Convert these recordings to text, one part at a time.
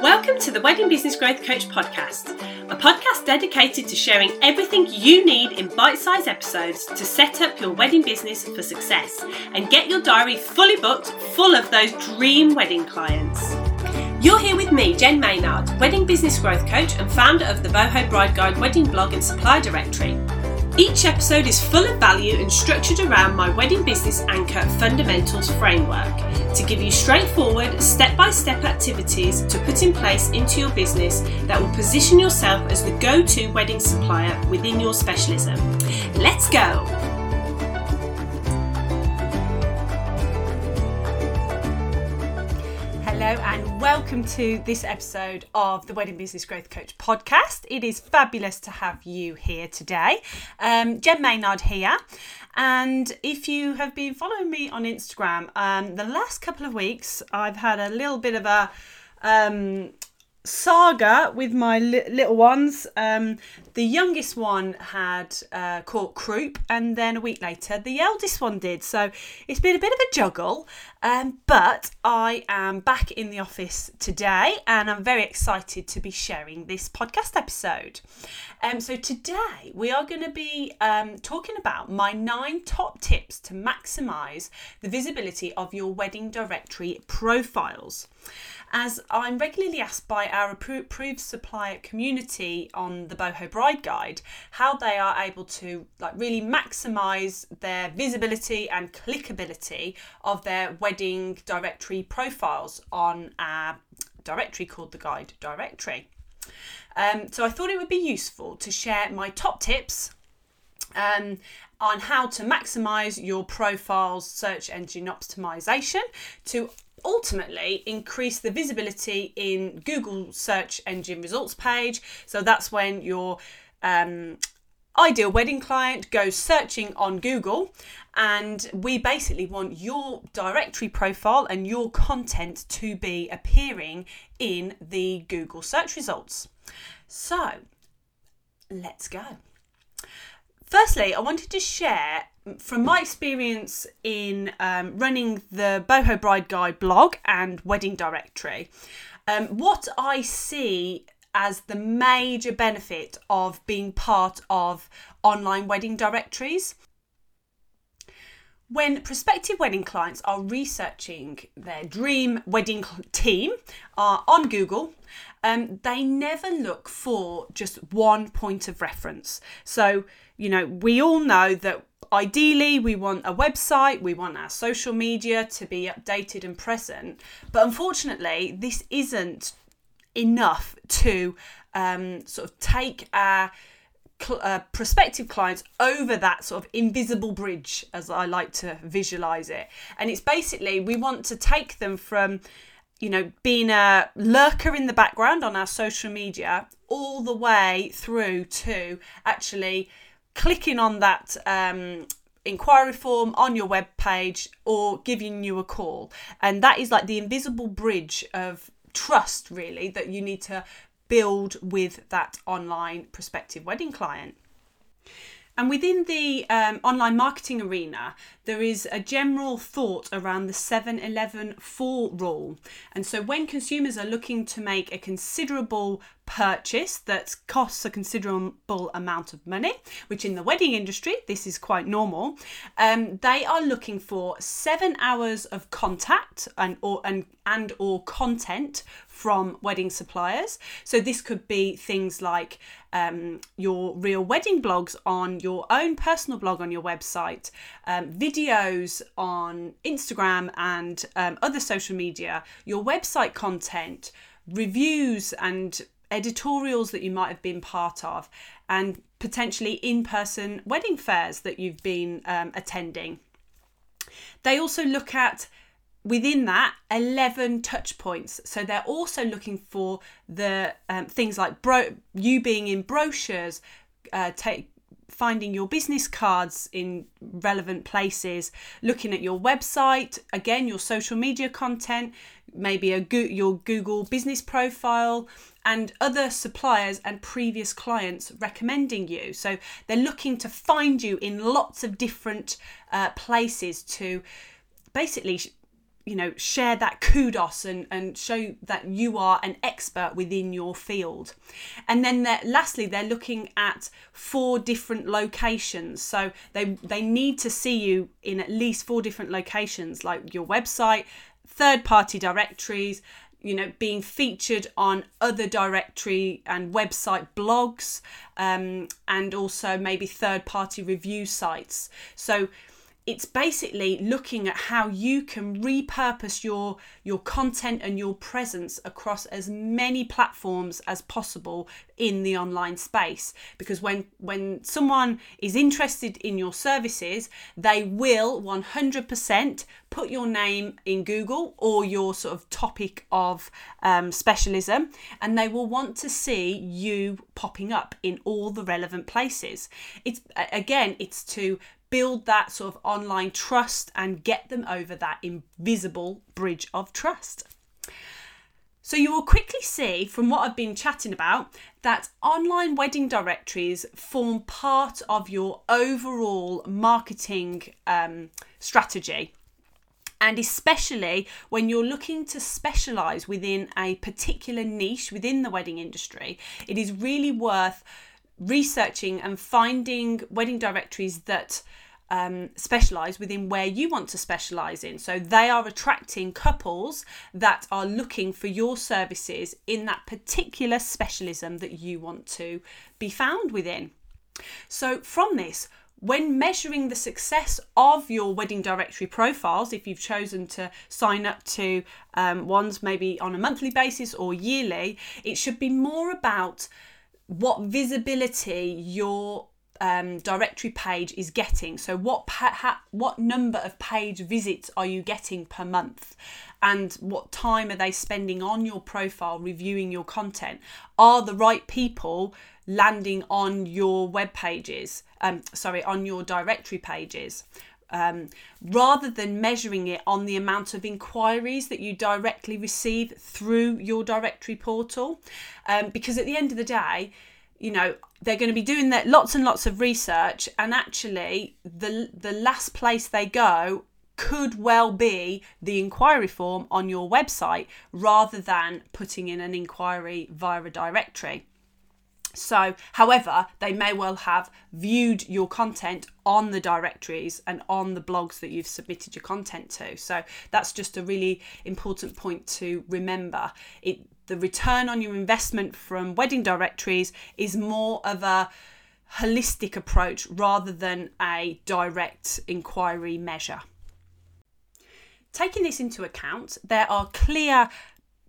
Welcome to the Wedding Business Growth Coach podcast, a podcast dedicated to sharing everything you need in bite sized episodes to set up your wedding business for success and get your diary fully booked full of those dream wedding clients. You're here with me, Jen Maynard, Wedding Business Growth Coach and founder of the Boho Bride Guide wedding blog and supply directory. Each episode is full of value and structured around my wedding business anchor fundamentals framework to give you straightforward, step by step activities to put in place into your business that will position yourself as the go to wedding supplier within your specialism. Let's go! Hello, and welcome to this episode of the Wedding Business Growth Coach podcast. It is fabulous to have you here today. Um, Jen Maynard here. And if you have been following me on Instagram, um, the last couple of weeks I've had a little bit of a um, saga with my li- little ones. Um, the youngest one had uh, caught croup, and then a week later, the eldest one did. So it's been a bit of a juggle. Um, but I am back in the office today, and I'm very excited to be sharing this podcast episode. Um, so today we are going to be um, talking about my nine top tips to maximise the visibility of your wedding directory profiles as I'm regularly asked by our approved supplier community on the Boho Bride Guide how they are able to like really maximize their visibility and clickability of their wedding directory profiles on our directory called the Guide Directory. Um, so I thought it would be useful to share my top tips um, on how to maximize your profile's search engine optimization to ultimately increase the visibility in Google search engine results page. So that's when your um, ideal wedding client goes searching on Google, and we basically want your directory profile and your content to be appearing in the Google search results. So let's go. Firstly, I wanted to share from my experience in um, running the Boho Bride Guide blog and wedding directory, um, what I see as the major benefit of being part of online wedding directories. When prospective wedding clients are researching their dream wedding team uh, on Google, um, they never look for just one point of reference. So, you know, we all know that ideally we want a website, we want our social media to be updated and present. But unfortunately, this isn't enough to um, sort of take our uh, prospective clients over that sort of invisible bridge, as I like to visualize it. And it's basically we want to take them from you know, being a lurker in the background on our social media all the way through to actually clicking on that um, inquiry form on your web page or giving you a call. And that is like the invisible bridge of trust, really, that you need to build with that online prospective wedding client. And within the um, online marketing arena, there is a general thought around the 7 11 4 rule. And so, when consumers are looking to make a considerable purchase that costs a considerable amount of money, which in the wedding industry, this is quite normal, um, they are looking for seven hours of contact and or and, and or content from wedding suppliers. So this could be things like um, your real wedding blogs on your own personal blog on your website, um, videos on Instagram and um, other social media, your website content, reviews and editorials that you might have been part of, and potentially in person wedding fairs that you've been um, attending. They also look at within that 11 touch points. So they're also looking for the um, things like bro- you being in brochures uh, take finding your business cards in relevant places looking at your website again your social media content maybe a go- your google business profile and other suppliers and previous clients recommending you. So they're looking to find you in lots of different uh, places to basically you know share that kudos and and show that you are an expert within your field. And then they're, lastly they're looking at four different locations. So they they need to see you in at least four different locations like your website third party directories you know being featured on other directory and website blogs um, and also maybe third party review sites. So it's basically looking at how you can repurpose your your content and your presence across as many platforms as possible in the online space. Because when when someone is interested in your services they will 100% put your name in google or your sort of topic of um, specialism and they will want to see you popping up in all the relevant places. It's again it's to build that sort of online trust and get them over that invisible bridge of trust. So, you will quickly see from what I've been chatting about that online wedding directories form part of your overall marketing um, strategy. And especially when you're looking to specialize within a particular niche within the wedding industry, it is really worth researching and finding wedding directories that um, specialize within where you want to specialize in. So they are attracting couples that are looking for your services in that particular specialism that you want to be found within. So, from this, when measuring the success of your wedding directory profiles, if you've chosen to sign up to um, ones maybe on a monthly basis or yearly, it should be more about what visibility your um, directory page is getting. So, what pa- ha- what number of page visits are you getting per month, and what time are they spending on your profile reviewing your content? Are the right people landing on your web pages? Um, sorry, on your directory pages. Um, rather than measuring it on the amount of inquiries that you directly receive through your directory portal. Um, because at the end of the day, you know they're going to be doing that lots and lots of research and actually the the last place they go could well be the inquiry form on your website rather than putting in an inquiry via a directory so however they may well have viewed your content on the directories and on the blogs that you've submitted your content to so that's just a really important point to remember it the return on your investment from wedding directories is more of a holistic approach rather than a direct inquiry measure. Taking this into account, there are clear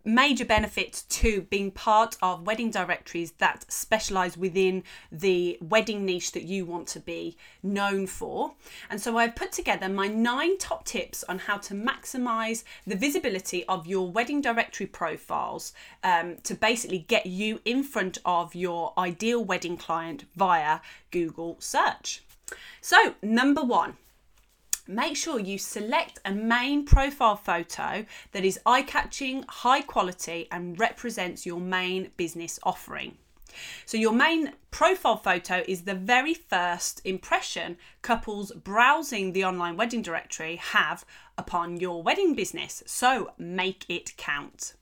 major benefits to being part of wedding directories that specialize within the wedding niche that you want to be known for. And so I've put together my nine top tips on how to maximize the visibility of your wedding directory profiles um, to basically get you in front of your ideal wedding client via Google search. So, number one, make sure you select a main profile photo that is eye catching, high quality, and represents your main business offering. So, your main profile photo is the very first impression couples browsing the online wedding directory have upon your wedding business. So, make it count.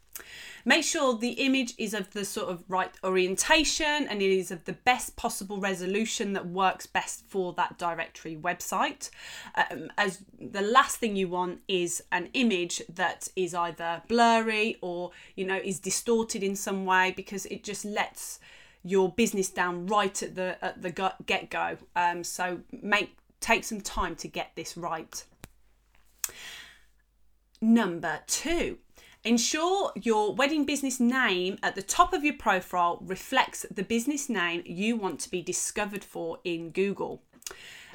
Make sure the image is of the sort of right orientation and it is of the best possible resolution that works best for that directory website. Um, as the last thing you want is an image that is either blurry or you know is distorted in some way because it just lets your business down right at the at the get go. Um, so make take some time to get this right. Number two, Ensure your wedding business name at the top of your profile reflects the business name you want to be discovered for in Google.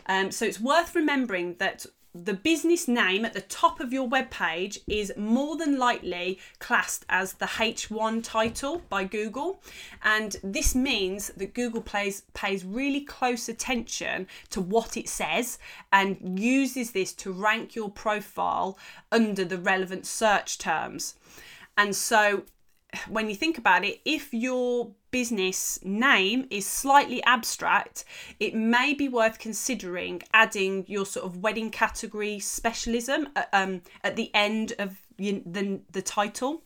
Um, so it's worth remembering that the business name at the top of your web page is more than likely classed as the H1 title by Google. And this means that Google plays, pays really close attention to what it says and uses this to rank your profile under the relevant search terms. And so when you think about it, if your business name is slightly abstract, it may be worth considering adding your sort of wedding category specialism um, at the end of the, the title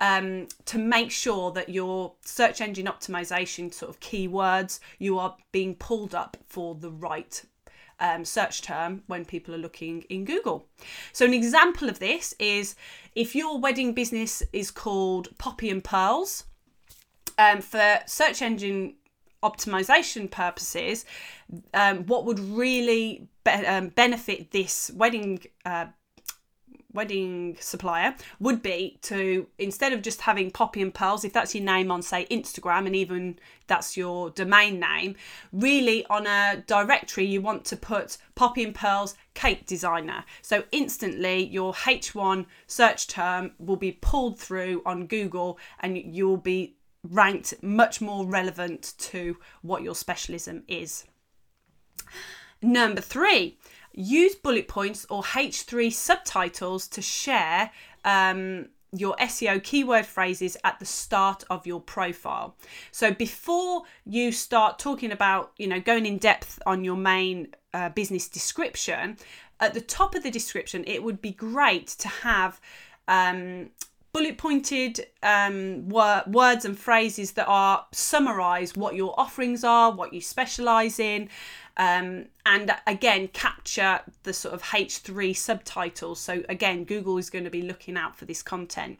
um, to make sure that your search engine optimization sort of keywords you are being pulled up for the right um, search term when people are looking in Google. So, an example of this is if your wedding business is called Poppy and Pearls, um, for search engine optimization purposes, um, what would really be- um, benefit this wedding uh, wedding supplier would be to instead of just having poppy and pearls if that's your name on say instagram and even that's your domain name really on a directory you want to put poppy and pearls cake designer. So instantly your h1 search term will be pulled through on google and you'll be ranked much more relevant to what your specialism is. Number three use bullet points or H3 subtitles to share um, your SEO keyword phrases at the start of your profile. So before you start talking about, you know, going in depth on your main uh, business description, at the top of the description, it would be great to have um, bullet pointed um, wor- words and phrases that are summarize what your offerings are, what you specialize in, um, and again capture the sort of H3 subtitles. So again, Google is going to be looking out for this content.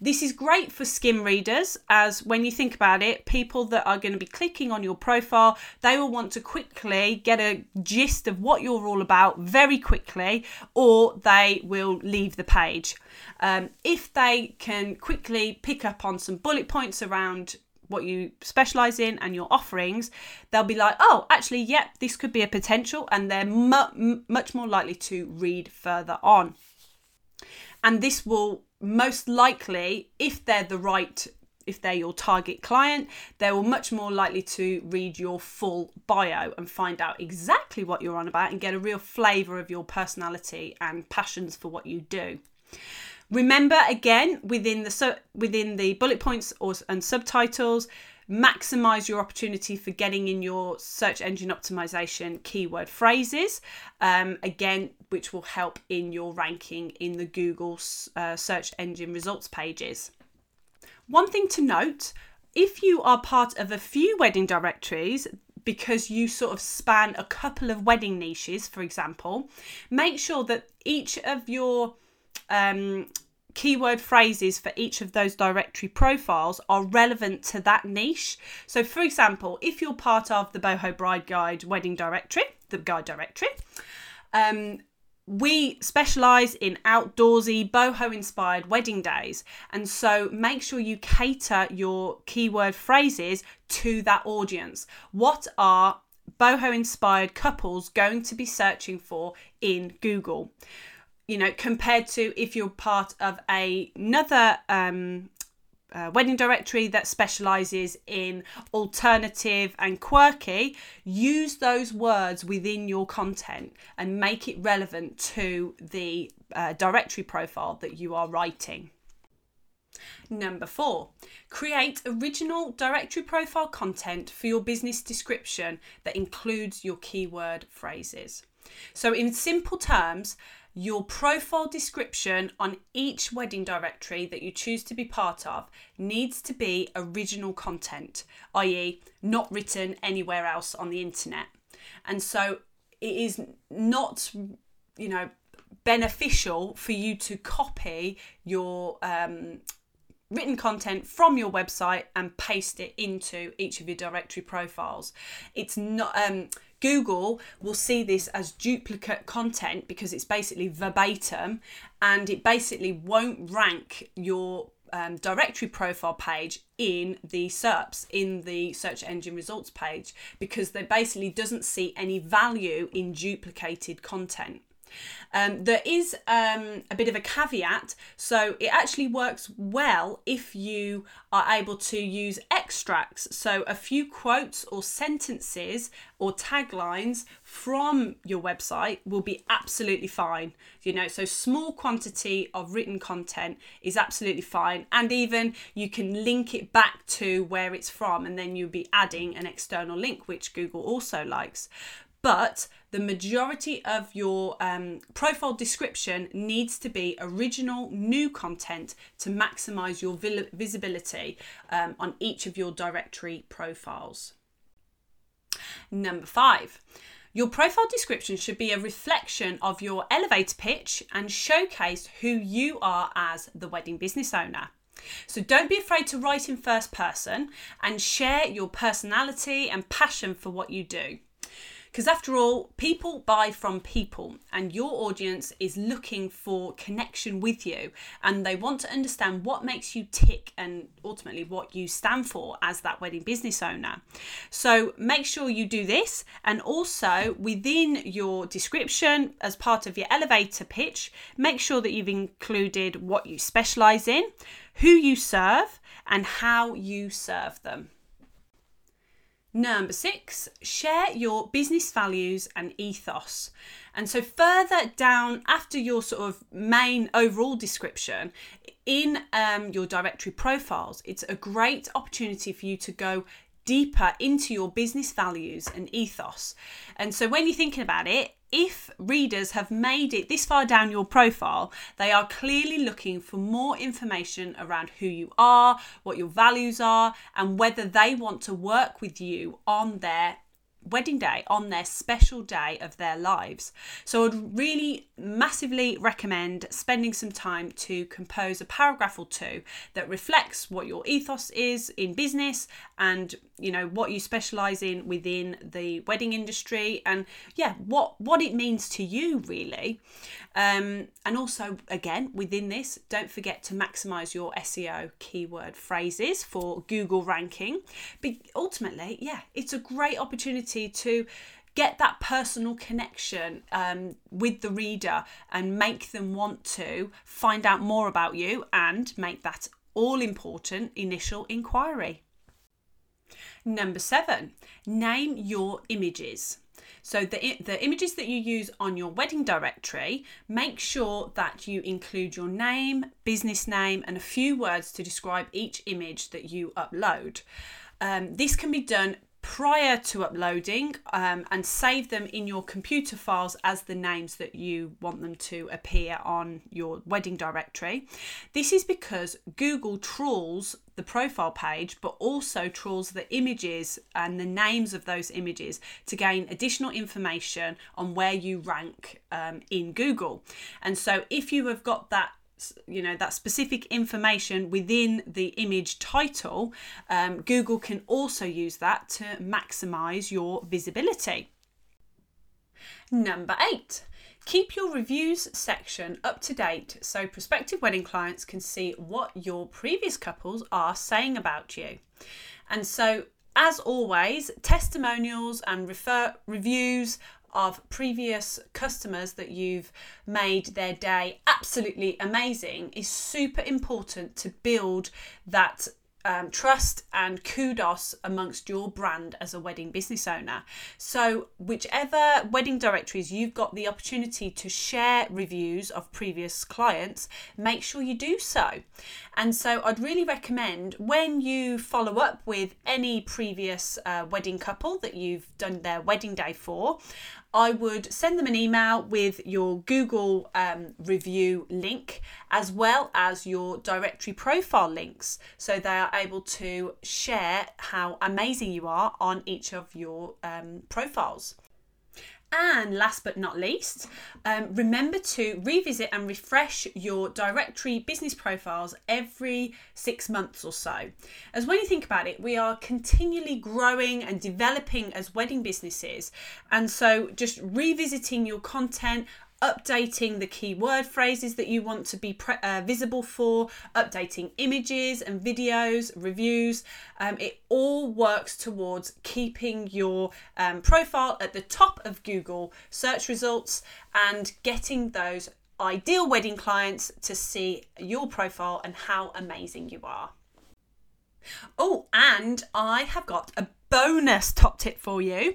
This is great for skim readers, as when you think about it, people that are going to be clicking on your profile, they will want to quickly get a gist of what you're all about very quickly, or they will leave the page. Um, if they can quickly pick up on some bullet points around what you specialize in and your offerings, they'll be like, oh, actually, yep, this could be a potential, and they're mu- much more likely to read further on. And this will most likely, if they're the right, if they're your target client, they will much more likely to read your full bio and find out exactly what you're on about and get a real flavour of your personality and passions for what you do. Remember again within the within the bullet points or and subtitles, maximize your opportunity for getting in your search engine optimization keyword phrases. Um, again, which will help in your ranking in the Google uh, search engine results pages. One thing to note if you are part of a few wedding directories, because you sort of span a couple of wedding niches, for example, make sure that each of your um, keyword phrases for each of those directory profiles are relevant to that niche. So, for example, if you're part of the Boho Bride Guide wedding directory, the guide directory, um, we specialize in outdoorsy, boho inspired wedding days. And so make sure you cater your keyword phrases to that audience. What are boho inspired couples going to be searching for in Google? You know, compared to if you're part of a, another um, uh, wedding directory that specializes in alternative and quirky, use those words within your content and make it relevant to the uh, directory profile that you are writing. Number four, create original directory profile content for your business description that includes your keyword phrases. So, in simple terms, your profile description on each wedding directory that you choose to be part of needs to be original content, i.e., not written anywhere else on the internet. And so it is not, you know, beneficial for you to copy your um, written content from your website and paste it into each of your directory profiles. It's not um, Google will see this as duplicate content because it's basically verbatim and it basically won't rank your um, directory profile page in the SERPs, in the search engine results page, because they basically doesn't see any value in duplicated content. Um, there is um, a bit of a caveat, so it actually works well if you are able to use extracts. So, a few quotes or sentences or taglines from your website will be absolutely fine. You know, so small quantity of written content is absolutely fine, and even you can link it back to where it's from, and then you'll be adding an external link, which Google also likes but the majority of your um, profile description needs to be original new content to maximize your visibility um, on each of your directory profiles. Number five, your profile description should be a reflection of your elevator pitch and showcase who you are as the wedding business owner. So don't be afraid to write in first person and share your personality and passion for what you do. Because after all, people buy from people, and your audience is looking for connection with you and they want to understand what makes you tick and ultimately what you stand for as that wedding business owner. So make sure you do this, and also within your description, as part of your elevator pitch, make sure that you've included what you specialize in, who you serve, and how you serve them. Number six, share your business values and ethos. And so, further down after your sort of main overall description, in um, your directory profiles, it's a great opportunity for you to go deeper into your business values and ethos. And so, when you're thinking about it, if readers have made it this far down your profile, they are clearly looking for more information around who you are, what your values are, and whether they want to work with you on their wedding day on their special day of their lives. So I'd really massively recommend spending some time to compose a paragraph or two that reflects what your ethos is in business and you know what you specialize in within the wedding industry and yeah what what it means to you really um, and also again within this don't forget to maximize your seo keyword phrases for google ranking but ultimately yeah it's a great opportunity to get that personal connection um, with the reader and make them want to find out more about you and make that all important initial inquiry Number seven, name your images. So the, the images that you use on your wedding directory, make sure that you include your name, business name, and a few words to describe each image that you upload. Um, this can be done prior to uploading um, and save them in your computer files as the names that you want them to appear on your wedding directory. This is because Google trawls the profile page but also trawls the images and the names of those images to gain additional information on where you rank um, in Google. And so if you have got that you know that specific information within the image title um, google can also use that to maximize your visibility. Number eight keep your reviews section up to date so prospective wedding clients can see what your previous couples are saying about you. And so as always testimonials and refer reviews of previous customers that you've made their day absolutely amazing is super important to build that um, trust and kudos amongst your brand as a wedding business owner. So, whichever wedding directories you've got the opportunity to share reviews of previous clients, make sure you do so. And so, I'd really recommend when you follow up with any previous uh, wedding couple that you've done their wedding day for, I would send them an email with your Google um, review link as well as your directory profile links so they are able to share how amazing you are on each of your um, profiles. And last but not least, um, remember to revisit and refresh your directory business profiles every six months or so. As when you think about it, we are continually growing and developing as wedding businesses. And so just revisiting your content, updating the keyword phrases that you want to be pre- uh, visible for, updating images and videos, reviews. Um, it all works towards keeping your um, profile at the top of Google search results and getting those ideal wedding clients to see your profile and how amazing you are. Oh, and I have got a bonus top tip for you.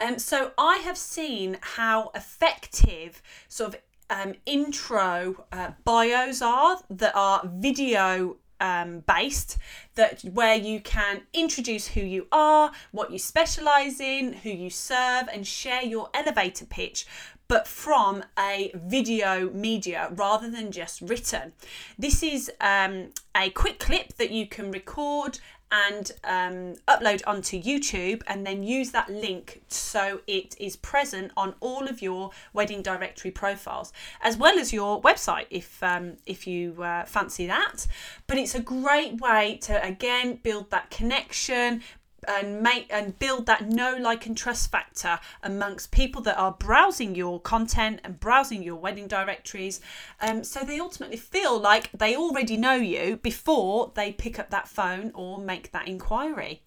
Um, so I have seen how effective sort of um, intro uh, bios are that are video um, based that where you can introduce who you are, what you specialize in, who you serve, and share your elevator pitch but from a video media rather than just written. This is um, a quick clip that you can record and um, upload onto YouTube and then use that link so it is present on all of your wedding directory profiles as well as your website if um, if you uh, fancy that. But it's a great way to again build that connection and make and build that know like and trust factor amongst people that are browsing your content and browsing your wedding directories. Um, so they ultimately feel like they already know you before they pick up that phone or make that inquiry.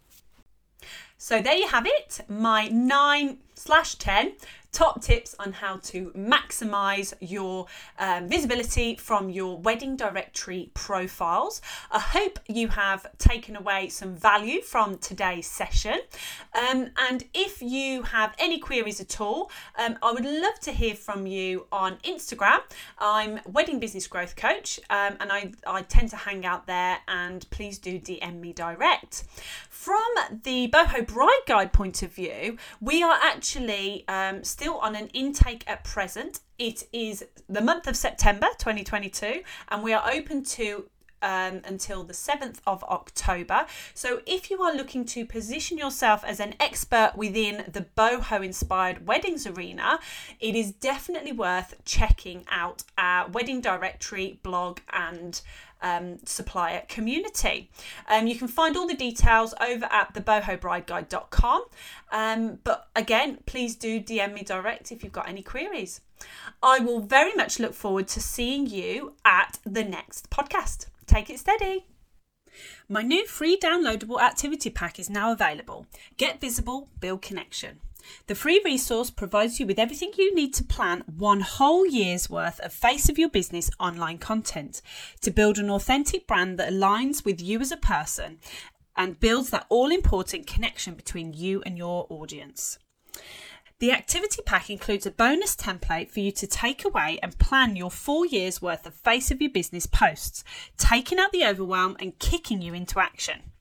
So there you have it my 9 slash 10 top tips on how to maximize your um, visibility from your wedding directory profiles. I hope you have taken away some value from today's session. Um, and if you have any queries at all, um, I would love to hear from you on Instagram. I'm Wedding Business Growth Coach um, and I, I tend to hang out there and please do DM me direct. From the Boho Bride Guide point of view, we are actually um, still on an intake at present. It is the month of September 2022, and we are open to um, until the 7th of October. So, if you are looking to position yourself as an expert within the boho inspired weddings arena, it is definitely worth checking out our wedding directory blog and um, supplier community. Um, you can find all the details over at thebohobrideguide.com. Um, but again, please do DM me direct if you've got any queries. I will very much look forward to seeing you at the next podcast. Take it steady. My new free downloadable activity pack is now available. Get visible, build connection. The free resource provides you with everything you need to plan one whole year's worth of face of your business online content to build an authentic brand that aligns with you as a person and builds that all important connection between you and your audience. The activity pack includes a bonus template for you to take away and plan your four years worth of face of your business posts, taking out the overwhelm and kicking you into action.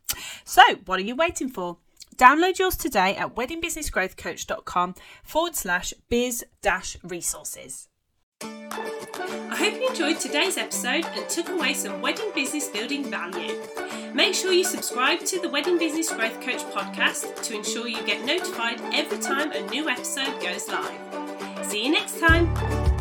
So, what are you waiting for? Download yours today at weddingbusinessgrowthcoach.com forward slash biz dash resources. I hope you enjoyed today's episode and took away some wedding business building value. Make sure you subscribe to the Wedding Business Growth Coach podcast to ensure you get notified every time a new episode goes live. See you next time.